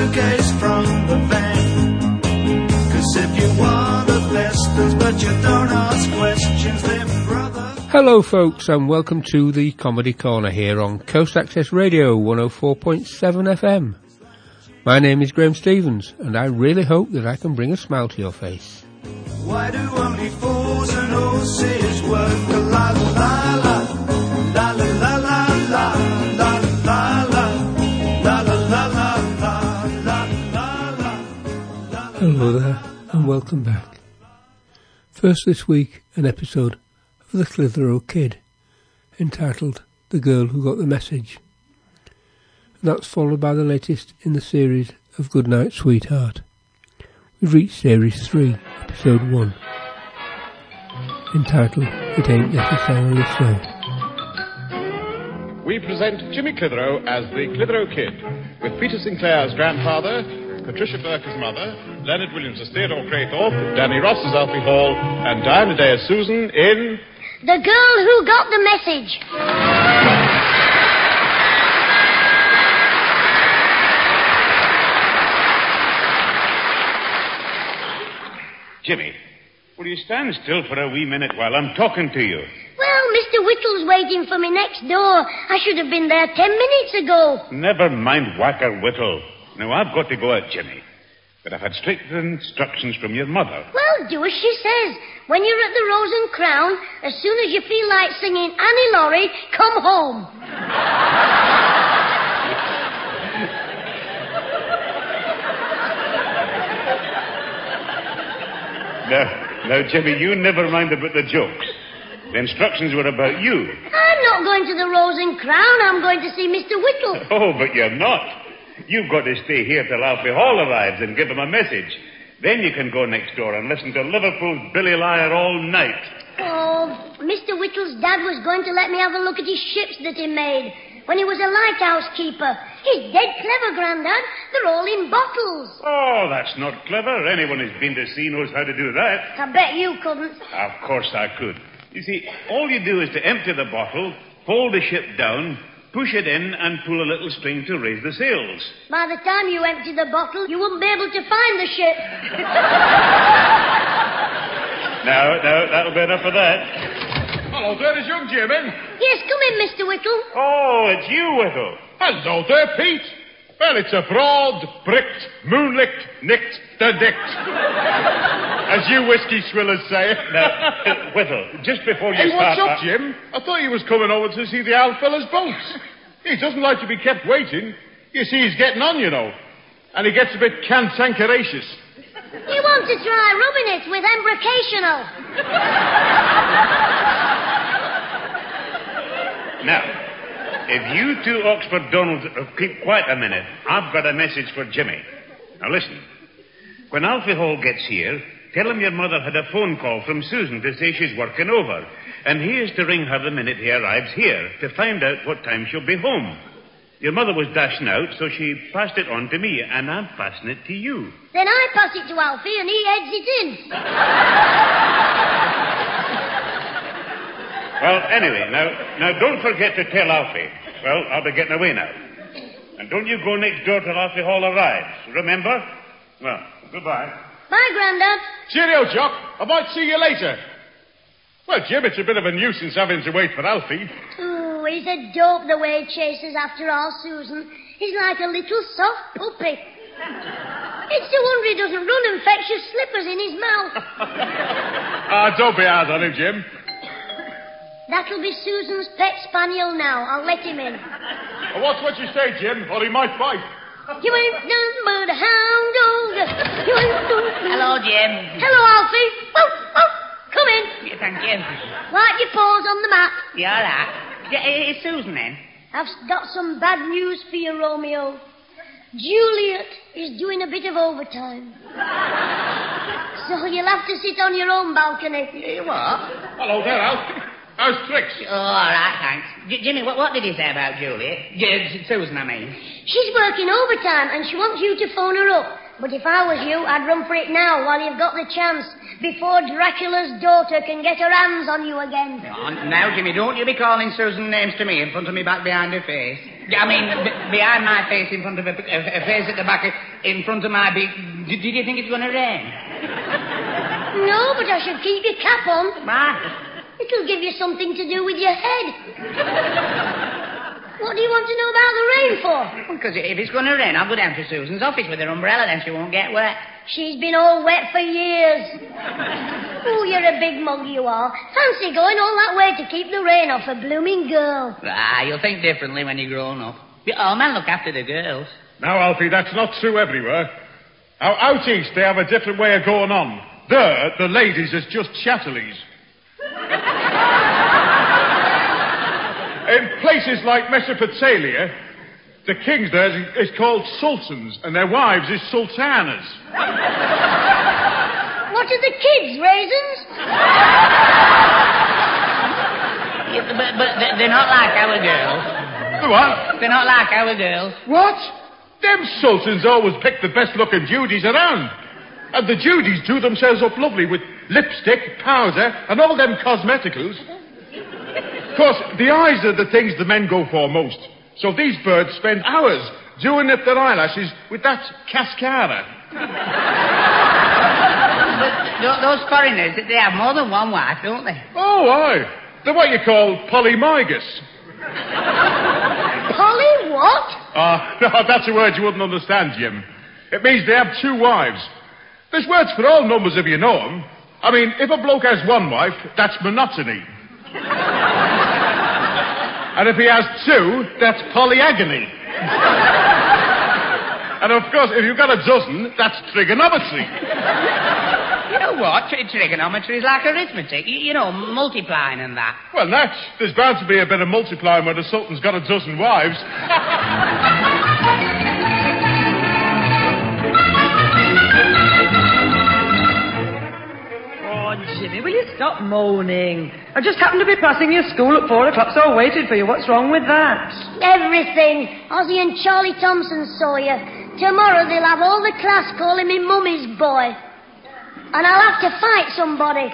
suitcase from the van. Cause if you want the best, but you don't ask questions, then brother. Hello, folks, and welcome to the Comedy Corner here on Coast Access Radio 104.7 FM. My name is Graham Stevens, and I really hope that I can bring a smile to your face. Why do only fools and horses work? La la Hello there, and welcome back. First this week, an episode of The Clitheroe Kid, entitled The Girl Who Got the Message. And that's followed by the latest in the series of Goodnight Sweetheart. We've reached Series 3, Episode 1, entitled It Ain't Necessarily So. We present Jimmy Clitheroe as the Clitheroe Kid, with Peter Sinclair as grandfather, Patricia Burke as mother, Leonard Williams as Theodore Craythorpe, Danny Ross as Alfie Hall, and Diana Day as Susan in The girl who got the message. Jimmy, will you stand still for a wee minute while I'm talking to you? Well, Mr. Whittle's waiting for me next door. I should have been there ten minutes ago. Never mind Whacker Whittle. Now, I've got to go out, Jimmy. But I've had strict instructions from your mother. Well, do as she says. When you're at the Rose and Crown, as soon as you feel like singing Annie Laurie, come home. Now, now, Jimmy, you never mind about the jokes. The instructions were about you. I'm not going to the Rose and Crown. I'm going to see Mr. Whittle. Oh, but you're not. You've got to stay here till Alfie Hall arrives and give him a message. Then you can go next door and listen to Liverpool's Billy Liar all night. Oh, Mr. Whittle's dad was going to let me have a look at his ships that he made when he was a lighthouse keeper. He's dead clever, Grandad. They're all in bottles. Oh, that's not clever. Anyone who's been to sea knows how to do that. I bet you couldn't. Of course I could. You see, all you do is to empty the bottle, fold the ship down, push it in, and pull a little string to raise the sails. By the time you empty the bottle, you wouldn't be able to find the ship. no, no, that'll be enough of that. Hello there, is young Jimmy. Yes, come in, Mr. Whittle. Oh, it's you, Whittle. Hello there, Pete. Well, it's a broad, bricked, moonlicked, nicked, the dicked. As you whiskey swillers say. Now, Whittle, just before you Hey, start... what's up, uh, Jim? I thought you was coming over to see the old fella's boats. He doesn't like to be kept waiting. You see, he's getting on, you know. And he gets a bit cantankeratious. You want to try rubbing it with embrocational? Now, if you two Oxford Donalds uh, keep quiet a minute, I've got a message for Jimmy. Now listen. When Alfie Hall gets here, tell him your mother had a phone call from Susan to say she's working over. And he is to ring her the minute he arrives here to find out what time she'll be home. Your mother was dashing out, so she passed it on to me, and I'm passing it to you. Then I pass it to Alfie and he heads it in. Well, anyway, now, now don't forget to tell Alfie. Well, I'll be getting away now. And don't you go next door till Alfie Hall arrives. Remember? Well, goodbye. Bye, Grandad. Cheerio, Jock. I might see you later. Well, Jim, it's a bit of a nuisance having to wait for Alfie. Ooh, he's a dope the way he chases after our Susan. He's like a little soft puppy. It's a wonder he doesn't run and fetch your slippers in his mouth. Ah, don't be hard on him, Jim. That'll be Susan's pet spaniel now. I'll let him in. Well, Watch what you say, Jim, or he might bite. You ain't none but a hound dog. You ain't done- Hello, Jim. Hello, Alfie. Woof, woof. Come in. Yeah, Thank you. Wipe your paws on the mat. You all right? Yeah, Is Susan then? I've got some bad news for you, Romeo. Juliet is doing a bit of overtime. So you'll have to sit on your own balcony. You What? Hello there, Alfie. How's tricks? Oh, all right, thanks. J- Jimmy, what, what did he say about Juliet? J- Susan, I mean. She's working overtime and she wants you to phone her up. But if I was you, I'd run for it now while you've got the chance, before Dracula's daughter can get her hands on you again. Oh, now, Jimmy, don't you be calling Susan names to me in front of me back behind her face. I mean, b- behind my face, in front of a, a, a face at the back, in front of my beak. Did, did you think it's going to rain? No, but I should keep your cap on. Why? It'll give you something to do with your head. what do you want to know about the rain for? Because if it's going to rain, I'll go down to Susan's office with her umbrella, then she won't get wet. She's been all wet for years. Oh, you're a big mug, you are. Fancy going all that way to keep the rain off a blooming girl. Ah, you'll think differently when you're grown up. Oh, man, look after the girls. Now, Alfie, that's not true everywhere. Now, out east, they have a different way of going on. There, the ladies is just chatterleys. In places like Mesopotamia, the kings there is, is called sultans, and their wives is sultanas. What are the kids, raisins? Yeah, but, but they- they're not like our girls. The what? They're not like our girls. What? Them sultans always pick the best looking Judies around. And the Judies do themselves up lovely with lipstick, powder, and all them cosmeticals. Of course, the eyes are the things the men go for most. So these birds spend hours doing up their eyelashes with that cascara. Those foreigners, they have more than one wife, don't they? Oh, aye. They're what you call polymygus. Polly, what? Ah, no, that's a word you wouldn't understand, Jim. It means they have two wives. There's words for all numbers if you know 'em. I mean, if a bloke has one wife, that's monotony. And if he has two, that's polyagony. and of course, if you've got a dozen, that's trigonometry. You know what? Tri- trigonometry is like arithmetic. You, know, multiplying and that. Well, Natch, there's bound to be a bit of multiplying when the Sultan's got a dozen wives. Jimmy, will you stop moaning? I just happened to be passing your school at four o'clock, so I waited for you. What's wrong with that? Everything. Ozzy and Charlie Thompson saw you. Tomorrow they'll have all the class calling me Mummy's boy. And I'll have to fight somebody.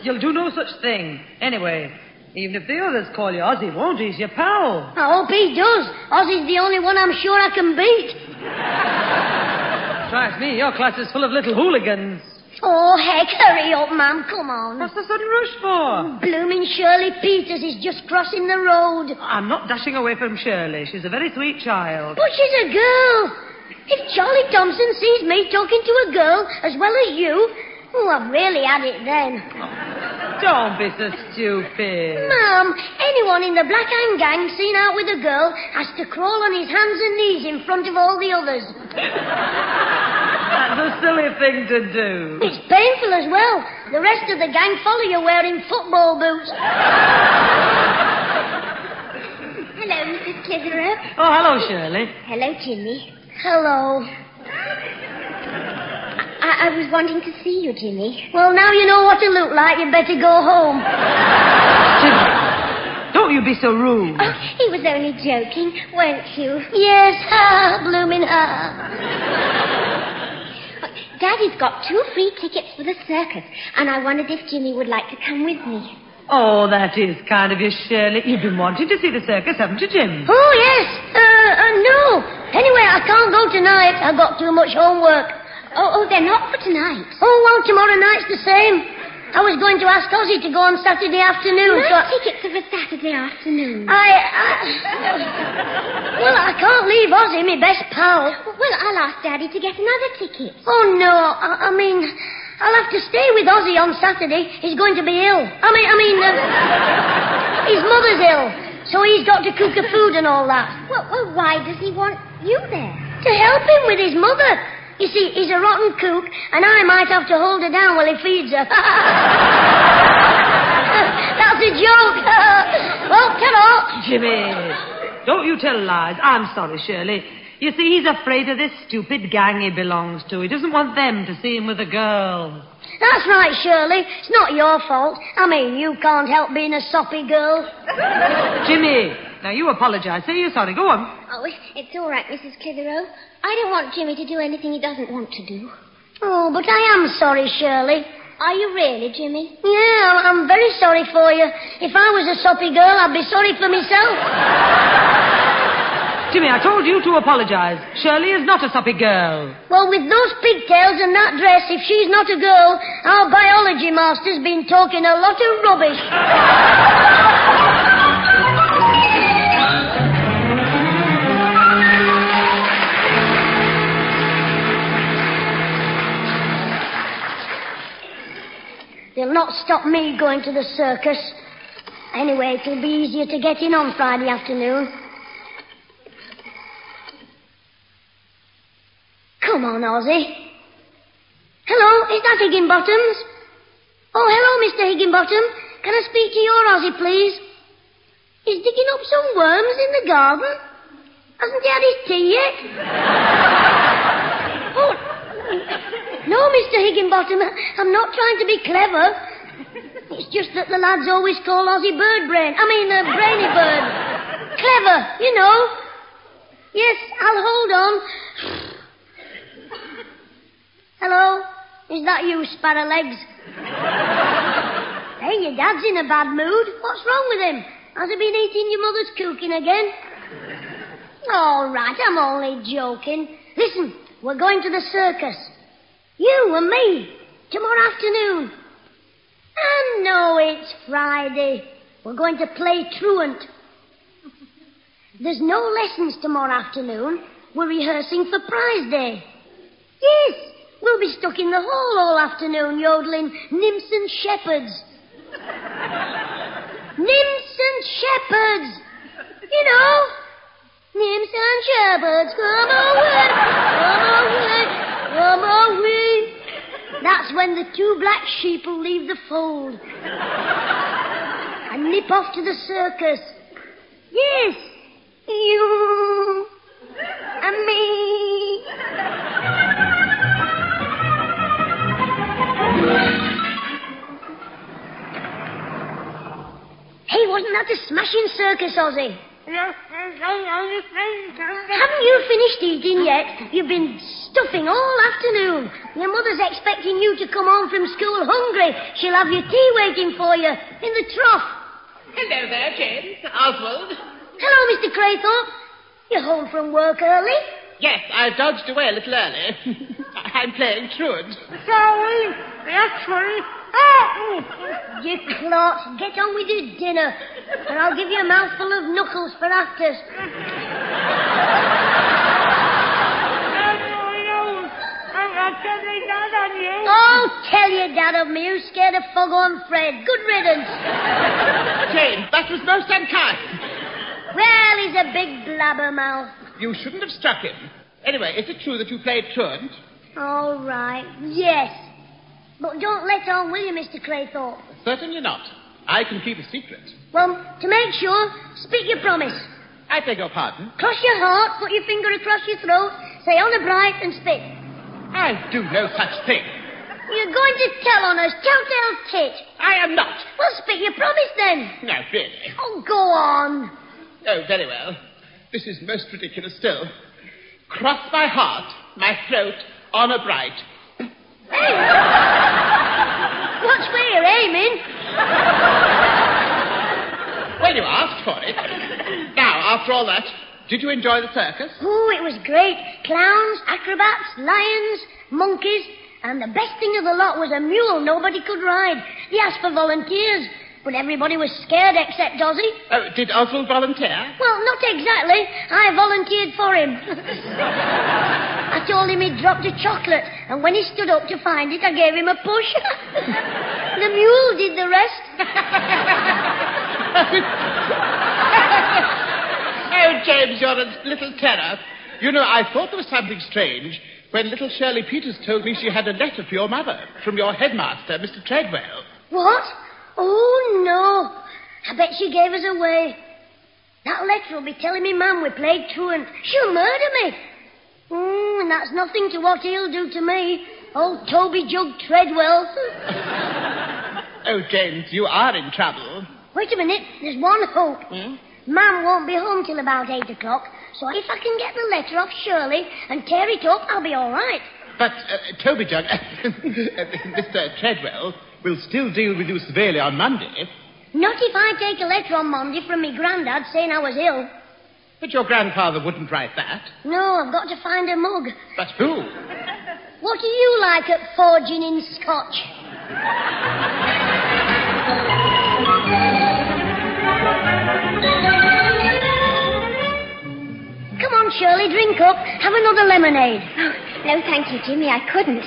You'll do no such thing. Anyway, even if the others call you Ozzy, won't he? He's your pal. I hope he does. Ozzy's the only one I'm sure I can beat. Strikes me, your class is full of little hooligans. Oh, heck, hurry up, ma'am. Come on. What's the sudden rush for? Blooming Shirley Peters is just crossing the road. I'm not dashing away from Shirley. She's a very sweet child. But she's a girl. If Charlie Thompson sees me talking to a girl as well as you, oh, I've really had it then. Don't be so stupid. Ma'am, anyone in the Black Hand Gang seen out with a girl has to crawl on his hands and knees in front of all the others. That's a silly thing to do. It's painful as well. The rest of the gang follow you wearing football boots. Hello, Mrs. Clitheroe. Oh, hello, Shirley. Hello, Jimmy. Hello. I, I was wanting to see you, Jimmy. Well, now you know what to look like. You'd better go home. Don't you be so rude. Oh, he was only joking, weren't you? Yes, ha, blooming ha. Daddy's got two free tickets for the circus, and I wondered if Jimmy would like to come with me. Oh, that is kind of you, Shirley. You've been wanting to see the circus, haven't you, Jim? Oh, yes. Uh, uh, no. Anyway, I can't go tonight. I've got too much homework. Oh, oh, they're not for tonight. Oh, well, tomorrow night's the same. I was going to ask Ozzy to go on Saturday afternoon. My so- tickets are for Saturday afternoon. I, I... Well, I can't leave Ozzy, my best pal. Well, I'll ask Daddy to get another ticket. Oh, no. I, I mean, I'll have to stay with Ozzy on Saturday. He's going to be ill. I mean, I mean, uh, his mother's ill. So he's got to cook the food and all that. Well, well, why does he want you there? To help him with his mother. You see, he's a rotten cook, and I might have to hold her down while he feeds her. That's a joke. well, ta Jimmy, don't you tell lies. I'm sorry, Shirley. You see, he's afraid of this stupid gang he belongs to. He doesn't want them to see him with a girl. That's right, Shirley. It's not your fault. I mean, you can't help being a soppy girl. Jimmy, now you apologize. Say you're sorry. Go on. Oh, it's all right, Mrs. Clitheroe. I don't want Jimmy to do anything he doesn't want to do. Oh, but I am sorry, Shirley. Are you really, Jimmy? Yeah, I'm- I'm very sorry for you. If I was a soppy girl, I'd be sorry for myself. Jimmy, I told you to apologize. Shirley is not a soppy girl. Well, with those pigtails and that dress, if she's not a girl, our biology master's been talking a lot of rubbish. They'll not stop me going to the circus. Anyway, it'll be easier to get in on Friday afternoon. Come on, Ozzy. Hello, is that Higginbottoms? Oh, hello, Mr. Higginbottom. Can I speak to your Ozzy, please? He's digging up some worms in the garden. Hasn't he had his tea yet? oh, no, Mr. Higginbottom. I'm not trying to be clever. It's just that the lads always call Ozzy Bird Brain. I mean, uh, Brainy Bird. Clever, you know. Yes, I'll hold on. Hello? Is that you, Sparrowlegs? hey, your dad's in a bad mood. What's wrong with him? Has he been eating your mother's cooking again? All right, I'm only joking. Listen, we're going to the circus. You and me. Tomorrow afternoon. I know it's Friday. We're going to play truant. There's no lessons tomorrow afternoon. We're rehearsing for prize day. Yes, we'll be stuck in the hall all afternoon yodeling nymphs and shepherds. nymphs and shepherds. You know, nymphs and shepherds, come away, come away, come away. That's when the two black sheep will leave the fold and nip off to the circus. Yes, you and me. Hey, wasn't that a smashing circus, Ozzy? Haven't you finished eating yet? You've been stuffing all afternoon. Your mother's expecting you to come home from school hungry. She'll have your tea waiting for you in the trough. Hello there, James. Oswald. Hello, Mr. Craythorpe. You're home from work early? Yes, I dodged away a little early. I'm playing truant. Sorry. Actually. Oh, you clot. Get on with your dinner. And I'll give you a mouthful of knuckles for afters. Oh, tell your dad of me who's scared of Foghorn Fred. Good riddance. James, that was most unkind. Well, he's a big blabbermouth. You shouldn't have struck him. Anyway, is it true that you played truant? All right. Yes. But don't let on, will you, Mr. Craythorpe? Certainly not. I can keep a secret. Well, to make sure, speak your promise. I beg your pardon. Cross your heart, put your finger across your throat, say honour bright, and spit. I do no such thing. You're going to tell on us, telltale tit. I am not. Well, spit your promise then. No, really. Oh, go on. Oh, very well. This is most ridiculous still. Cross my heart, my throat, honour bright. Hey! What's where you're aiming? Well, you asked for it. Now, after all that, did you enjoy the circus? Oh, it was great. Clowns, acrobats, lions, monkeys, and the best thing of the lot was a mule nobody could ride. He asked for volunteers, but everybody was scared except Ozzy. Oh, uh, did Oswald volunteer? Well, not exactly. I volunteered for him. I told him he'd dropped a chocolate, and when he stood up to find it, I gave him a push. the mule did the rest. oh, James, you're a little terror. You know, I thought there was something strange when little Shirley Peters told me she had a letter for your mother from your headmaster, Mr. Treadwell. What? Oh, no. I bet she gave us away. That letter will be telling me Mum we played truant. She'll murder me. Mm, and that's nothing to what he'll do to me. Old Toby Jug Treadwell. Oh, James, you are in trouble. Wait a minute. There's one hope. Hmm? Mum won't be home till about eight o'clock, so if I can get the letter off Shirley and tear it up, I'll be all right. But uh, Toby Jug, Mr. Treadwell, will still deal with you severely on Monday. Not if I take a letter on Monday from me grandad saying I was ill. But your grandfather wouldn't write that. No, I've got to find a mug. But who? What do you like at forging in scotch? Shirley, drink up. Have another lemonade. Oh, no, thank you, Jimmy. I couldn't.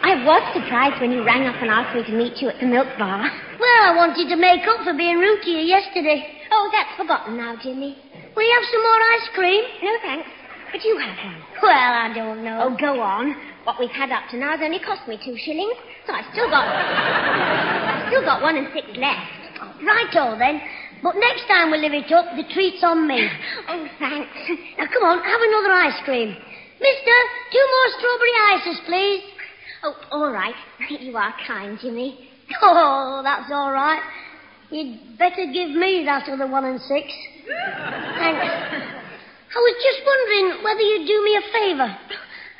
I was surprised when you rang up and asked me to meet you at the milk bar. Well, I wanted to make up for being rude to you yesterday. Oh, that's forgotten now, Jimmy. Will you have some more ice cream? No, thanks. But you have one. Well, I don't know. Oh, go on. What we've had up to now has only cost me two shillings, so I've still got. I've still got one and six left. Righto, then. But next time we live it up, the treat's on me. Oh, thanks. Now, come on, have another ice cream. Mister, two more strawberry ices, please. Oh, all right. You are kind, Jimmy. Oh, that's all right. You'd better give me that other one and six. Thanks. I was just wondering whether you'd do me a favour.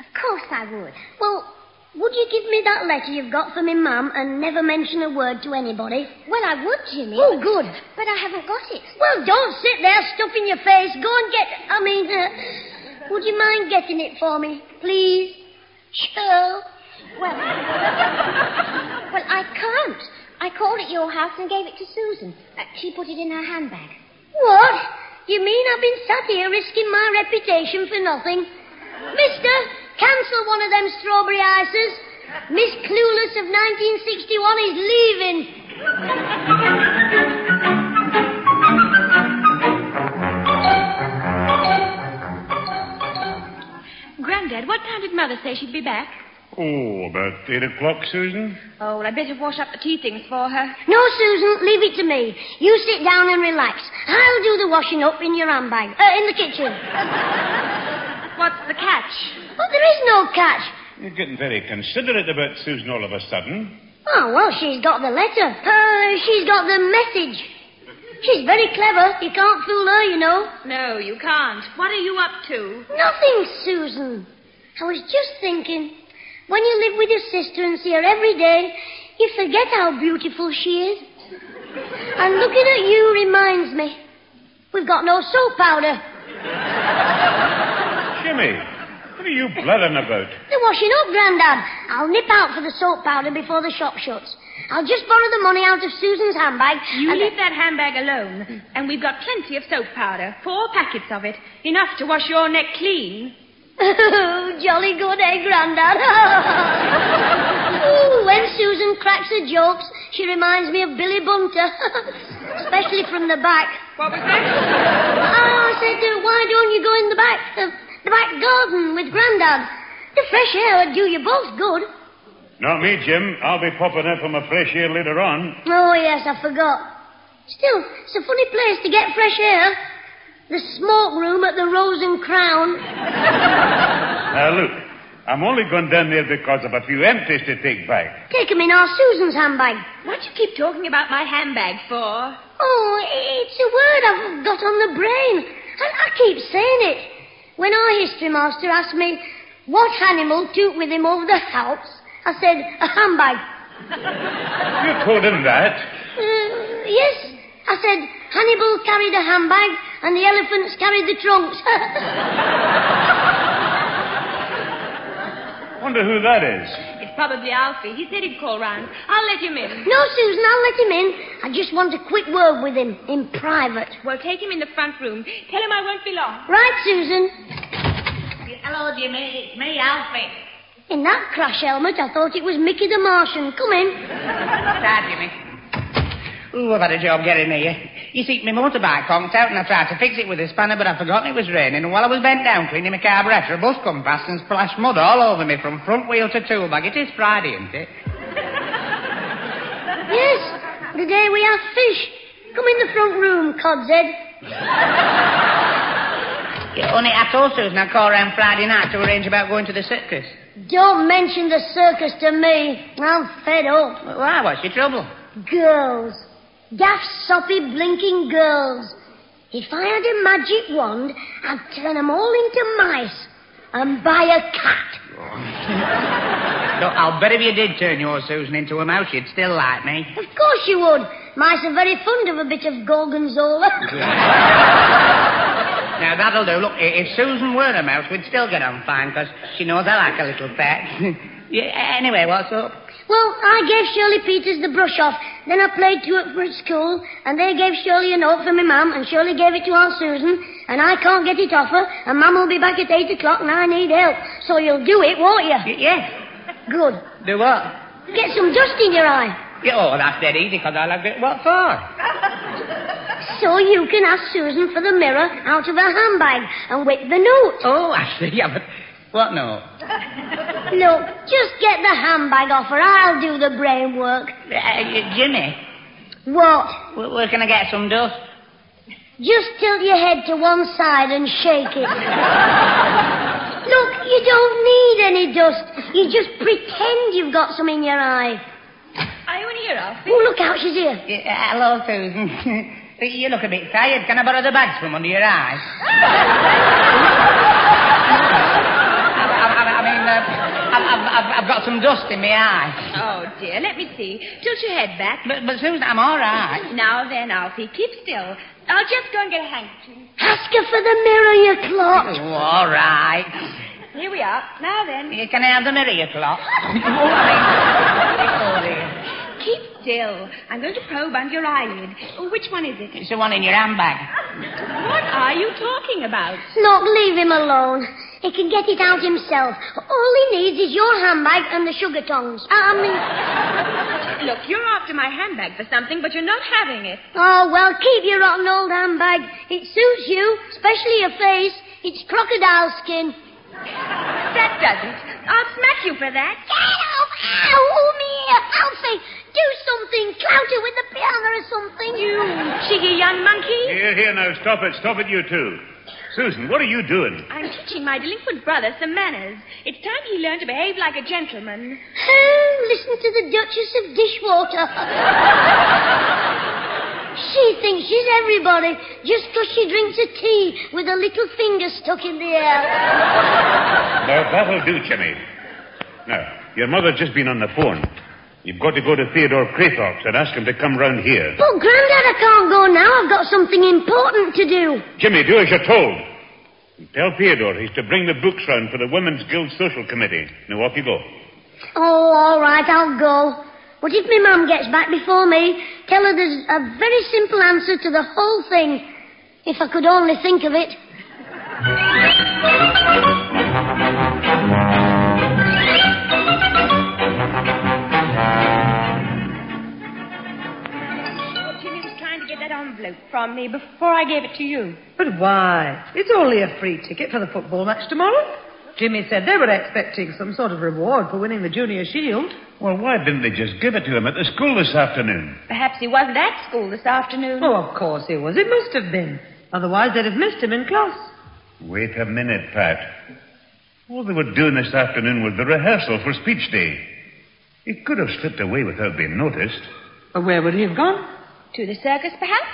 Of course I would. Well, would you give me that letter you've got for me mum and never mention a word to anybody? Well, I would, Jimmy. Oh, good. But I haven't got it. Well, don't sit there stuffing your face. Go and get. I mean, uh, would you mind getting it for me, please? Sure. Well, well, I can't. I called at your house and gave it to Susan. Uh, she put it in her handbag. What? You mean I've been sat here risking my reputation for nothing? Mister, cancel one of them strawberry ices. Miss Clueless of 1961 is leaving. Grandad, what time did Mother say she'd be back? Oh, about eight o'clock, Susan? Oh, well, I'd better wash up the tea things for her. No, Susan, leave it to me. You sit down and relax. I'll do the washing up in your handbag, uh, in the kitchen. What's the catch? But there is no catch. You're getting very considerate about Susan all of a sudden. Oh, well, she's got the letter. Uh, she's got the message. She's very clever. You can't fool her, you know. No, you can't. What are you up to? Nothing, Susan. I was just thinking, when you live with your sister and see her every day, you forget how beautiful she is. And looking at you reminds me, we've got no soap powder. Jimmy, what are you blathering about? They're washing up, Grandad. I'll nip out for the soap powder before the shop shuts. I'll just borrow the money out of Susan's handbag. You and leave that handbag alone, and we've got plenty of soap powder. Four packets of it. Enough to wash your neck clean. Oh, jolly good, eh, Grandad? Ooh, when Susan cracks her jokes, she reminds me of Billy Bunter, especially from the back. What was that? Oh, I said, uh, why don't you go in the back, uh, the back garden with Grandad? The fresh air would do you both good. Not me, Jim. I'll be popping out for my fresh air later on. Oh, yes, I forgot. Still, it's a funny place to get fresh air. The smoke room at the Rose and Crown. Now, look, I'm only going down there because of a few empties to take back. Take 'em in our Susan's handbag. What do you keep talking about my handbag for? Oh, it's a word I've got on the brain. And I keep saying it. When our history master asked me what animal took with him over the Alps, I said, a handbag. You told him that. Uh, yes, I said, Hannibal carried a handbag and the elephants carried the trunks. Wonder who that is. Probably Alfie. He said he'd call round. I'll let him in. no, Susan, I'll let him in. I just want a quick word with him in private. Well, take him in the front room. Tell him I won't be long. Right, Susan? Hello, Jimmy. It's me, Alfie. In that crash helmet, I thought it was Mickey the Martian. Come in. Sad, Jimmy. Ooh, I've had a job getting here. You see, my motorbike conked out and I tried to fix it with a spanner, but I'd forgotten it was raining. And while I was bent down cleaning my carburetor, a bus come past and splashed mud all over me from front wheel to tool bag. It is Friday, isn't it? Yes, the day we have fish. Come in the front room, Cod's head. Yeah, only I told Susan I'd call around Friday night to arrange about going to the circus. Don't mention the circus to me. I'm fed up. Why? What's your trouble? Girls. Daft, soppy, blinking girls. If I had a magic wand, I'd turn 'em all into mice and buy a cat. Look, I'll bet if you did turn your Susan into a mouse, you'd still like me. Of course you would. Mice are very fond of a bit of gorgonzola. Now, that'll do. Look, if Susan were a mouse, we'd still get on fine, because she knows I like a little pet. yeah, anyway, what's up? Well, I gave Shirley Peters the brush off. Then I played to it for at school, and they gave Shirley a note from my mum, and Shirley gave it to Aunt Susan, and I can't get it off her, and Mum will be back at eight o'clock, and I need help. So you'll do it, won't you? Y- yes. Good. Do what? Get some dust in your eye, Yeah, oh, that's dead easy, because I like it. What for? so you can ask Susan for the mirror out of her handbag and whip the note. Oh, I see. Yeah, but what no? Look, just get the handbag off her. I'll do the brain work. Uh, Jimmy, What? where, where can I get some dust? Just tilt your head to one side and shake it. Look, you don't need any dust. You just pretend you've got some in your eye. Are you in here, Alfie? Oh, look out, she's here. Yeah, hello, Susan. you look a bit tired. Can I borrow the bags from under your eyes? I, I, I mean, uh, I've, I've, I've, I've got some dust in my eye. Oh, dear. Let me see. Tilt your head back. But, but Susan, I'm all right. Now then, Alfie, keep still. I'll just go and get a handkerchief. Ask her for the mirror, you clot. Oh, all right. Here we are. Now then. You Can I have the mirror, you clock? oh. Keep still. I'm going to probe under your eyelid. Oh, which one is it? It's the one in your handbag. What are you talking about? Look, leave him alone. He can get it out himself. All he needs is your handbag and the sugar tongs. I mean, Look, you're after my handbag for something, but you're not having it. oh, well, keep your rotten old handbag. It suits you, especially your face. It's crocodile skin. That doesn't. I'll smack you for that. Get off! Ow, me here. Alfie, do something. Clout her with the piano or something. You cheeky young monkey. Here, here, now, stop it. Stop it, you two. Susan, what are you doing? I'm teaching my delinquent brother some manners. It's time he learned to behave like a gentleman. Oh, listen to the Duchess of Dishwater. she thinks she's everybody just 'cause she drinks a tea with her little finger stuck in the air. Now, that'll do, Jimmy. Now, your mother's just been on the phone. You've got to go to Theodore Craythorpe's and ask him to come round here. But, Grandad, I can't go now. I've got something important to do. Jimmy, do as you're told. Tell Theodore he's to bring the books round for the Women's Guild Social Committee. Now, off you go. Oh, all right, I'll go. But if my mum gets back before me, tell her there's a very simple answer to the whole thing. If I could only think of it. That envelope from me before I gave it to you. But why? It's only a free ticket for the football match tomorrow. Jimmy said they were expecting some sort of reward for winning the Junior Shield. Well, why didn't they just give it to him at the school this afternoon? Perhaps he wasn't at school this afternoon. Oh, of course he was. He must have been. Otherwise, they'd have missed him in class. Wait a minute, Pat. All they were doing this afternoon was the rehearsal for speech day. He could have slipped away without being noticed. But where would he have gone? To the circus, perhaps?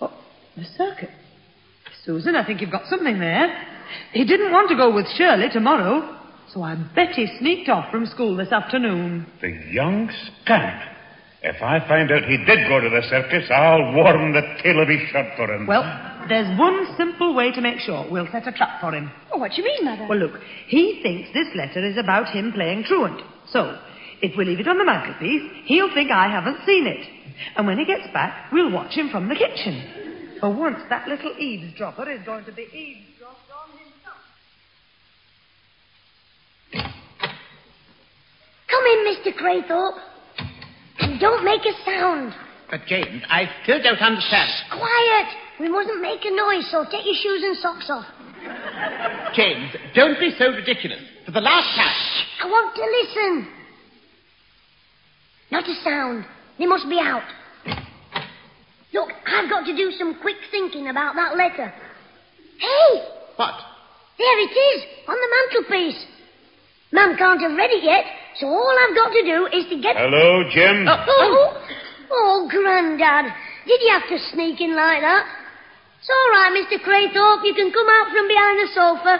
Oh, the circus? Susan, I think you've got something there. He didn't want to go with Shirley tomorrow, so I bet he sneaked off from school this afternoon. The young scamp. If I find out he did go to the circus, I'll warn the tailor be shot for him. Well, there's one simple way to make sure. We'll set a trap for him. Oh, what do you mean, Mother? Well, look, he thinks this letter is about him playing truant. So, if we leave it on the mantelpiece, he'll think I haven't seen it. And when he gets back, we'll watch him from the kitchen. For once, that little eavesdropper is going to be eavesdropped on himself. Come in, Mr. Craythorpe. And don't make a sound. But, James, I still don't understand. Quiet. We mustn't make a noise, so take your shoes and socks off. James, don't be so ridiculous. For the last time. I want to listen. Not a sound. They must be out. Look, I've got to do some quick thinking about that letter. Hey! What? There it is, on the mantelpiece. Mum can't have read it yet, so all I've got to do is to get... Hello, Jim. Oh, oh, oh, Grandad. Did you have to sneak in like that? It's all right, Mr. Craythorpe. You can come out from behind the sofa.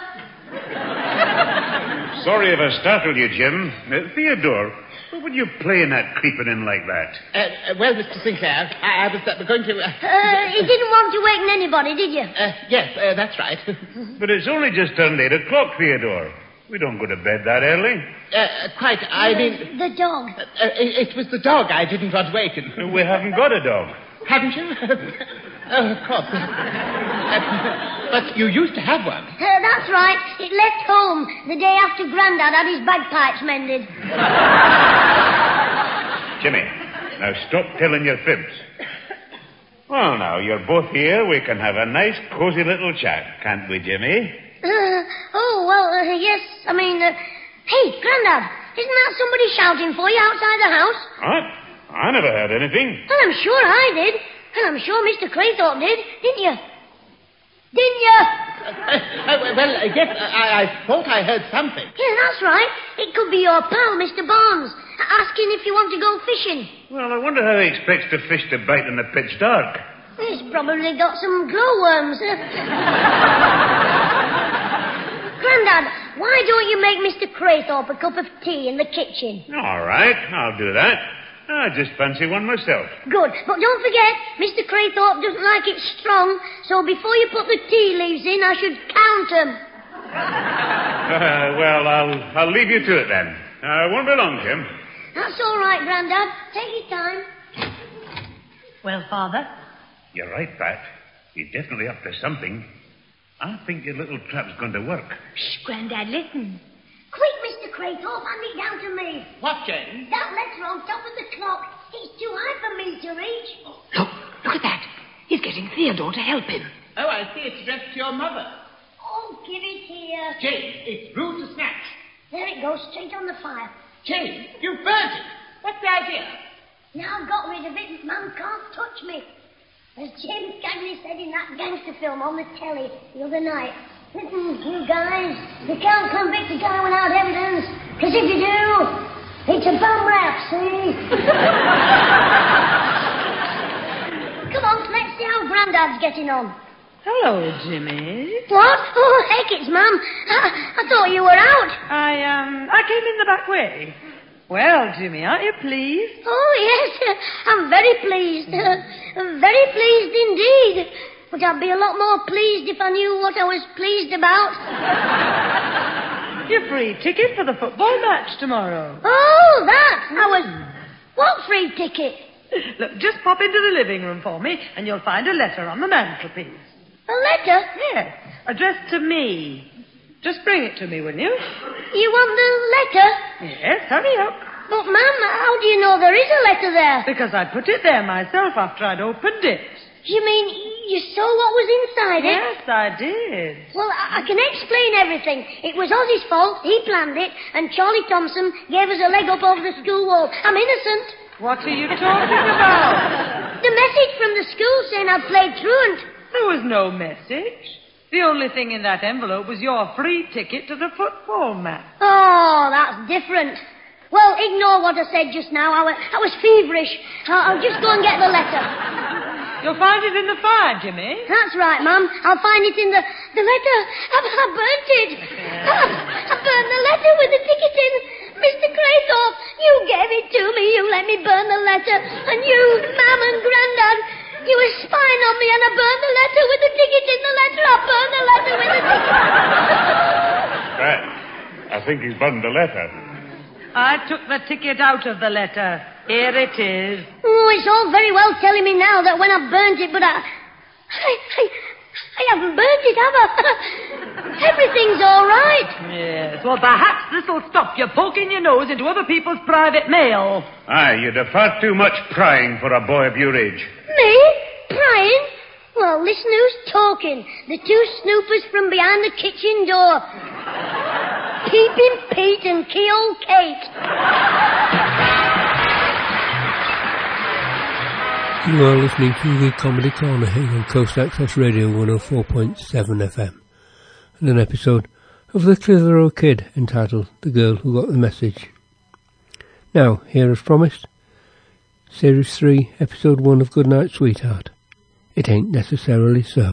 Sorry if I startled you, Jim. Uh, Theodore, What were you playing at creeping in like that? Uh, uh, well, Mr. Sinclair, I, I was uh, going to. Uh, Uh, you didn't want to waken anybody, did you? uh, yes, uh, that's right. But it's only just turned eight o'clock, Theodore. We don't go to bed that early. Uh, quite. I mean, The dog. uh, it, it was the dog I didn't want to waken. We haven't got a dog. Haven't you? oh, of course. But you used to have one. Uh, that's right. It left home the day after Grandad had his bagpipes mended. Jimmy, now stop telling your fibs. Well, now, you're both here. We can have a nice, cozy little chat, can't we, Jimmy? Uh, oh, well, uh, yes. I mean, uh, hey, Grandad, isn't that somebody shouting for you outside the house? What? I never heard anything. Well, I'm sure I did. And I'm sure Mr. Craythorpe did, didn't you? Didn't you? Uh, uh, well, uh, yes, I, I thought I heard something. Yeah, that's right. It could be your pal, Mr. Barnes, asking if you want to go fishing. Well, I wonder how he expects the fish to bite in the pitch dark. He's probably got some glowworms. Grandad, why don't you make Mr. Craythorpe a cup of tea in the kitchen? All right, I'll do that. I just fancy one myself. Good. But don't forget, Mr. Craythorpe doesn't like it strong, so before you put the tea leaves in, I should count 'em. Uh, well, I'll, I'll leave you to it then. I won't be long, Jim. That's all right, Grandad. Take your time. Well, Father, You're right, Pat. He's definitely up to something. I think your little trap's going to work. Shh, Grandad, listen. Quick, Mr. Craythorpe, hand it down to me. What, James? That letter on top of the clock. It's too high for me to reach. Oh, look, look at that. He's getting Theodore to help him. Oh, I see it's addressed to your mother. Oh, give it here. James, it's rude to snatch. There it goes, straight on the fire. James, you burnt it. What's the idea? Now I've got rid of it, man can't touch me. As James Cagney said in that gangster film on the telly the other night. Listen, you guys, you can't convict a guy without evidence, because if you do, it's a bum rap, see? Come on, let's see how Grandad's getting on. Hello, Jimmy. What? Oh, heck, it's Mum. I, I thought you were out. I, um, I came in the back way. Well, Jimmy, aren't you pleased? Oh, yes, I'm very pleased. very pleased indeed. But I'd be a lot more pleased if I knew what I was pleased about. Your free ticket for the football match tomorrow. Oh, that! I was. What free ticket? Look, just pop into the living room for me, and you'll find a letter on the mantelpiece. A letter? Yes, addressed to me. Just bring it to me, will you? You want the letter? Yes, hurry up. But, Mum, how do you know there is a letter there? Because I put it there myself after I'd opened it. You mean you saw what was inside it? Yes, I did. Well, I, I can explain everything. It was Ozzy's fault. He planned it, and Charlie Thompson gave us a leg up over the school wall. I'm innocent. What are you talking about? The message from the school saying I'd played truant. There was no message. The only thing in that envelope was your free ticket to the football match. Oh, that's different. Well, ignore what I said just now. I was, I was feverish. I'll, I'll just go and get the letter. You'll find it in the fire, Jimmy. That's right, Mum. I'll find it in the the letter. I, I burnt it. I, ah, I burned the letter with the ticket in. Mr. Craythorpe, you gave it to me. You let me burn the letter. And you, Mum and Grandad, you were spying on me and I burned the letter with the ticket in the letter. I burned the letter with the ticket. Pat, I think he's burned the letter. I took the ticket out of the letter. Here it is. Oh, it's all very well telling me now that when I burnt it, but I. I, I, I haven't burnt it, have I? Everything's all right. Yes, well, perhaps this'll stop you poking your nose into other people's private mail. Aye, you'd have far too much prying for a boy of your age. Me? Prying? Well, listen who's talking. The two snoopers from behind the kitchen door. Peeping Pete and Keel Kate. You are listening to the Comedy Corner here on Coast Access Radio 104.7 FM and an episode of The Clitheroe Kid entitled The Girl Who Got the Message. Now, here as promised, Series 3, Episode 1 of Goodnight Sweetheart. It ain't necessarily so.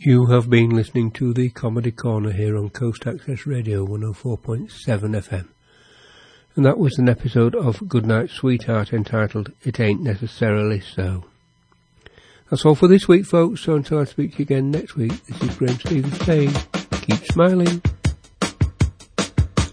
You have been listening to the Comedy Corner here on Coast Access Radio 104.7 FM. And that was an episode of Goodnight Sweetheart entitled It Ain't Necessarily So. That's all for this week, folks. So until I speak to you again next week, this is Graham Stevens saying, keep smiling.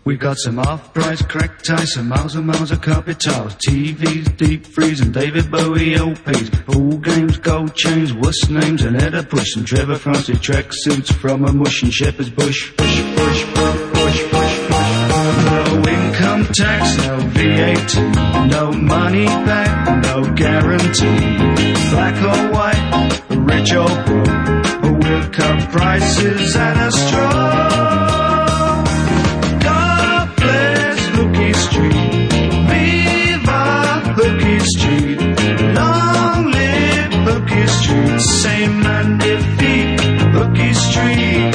We've got some off-price crack ties, some miles and miles of carpet tiles, TVs, deep freeze, and David Bowie LPs, pool games, gold chains, wuss names, and Edda Bush, and Trevor Francis track suits from a mush and Shepherd's Bush. Push, Bush, Bush, Bush, Bush, Bush. No income tax, no VAT, no money back, no guarantee. Black or white, rich or poor, we'll cut prices at a straw. Street. Viva Hooky Street. Long live Hooky Street. Say magnifique Hooky Street.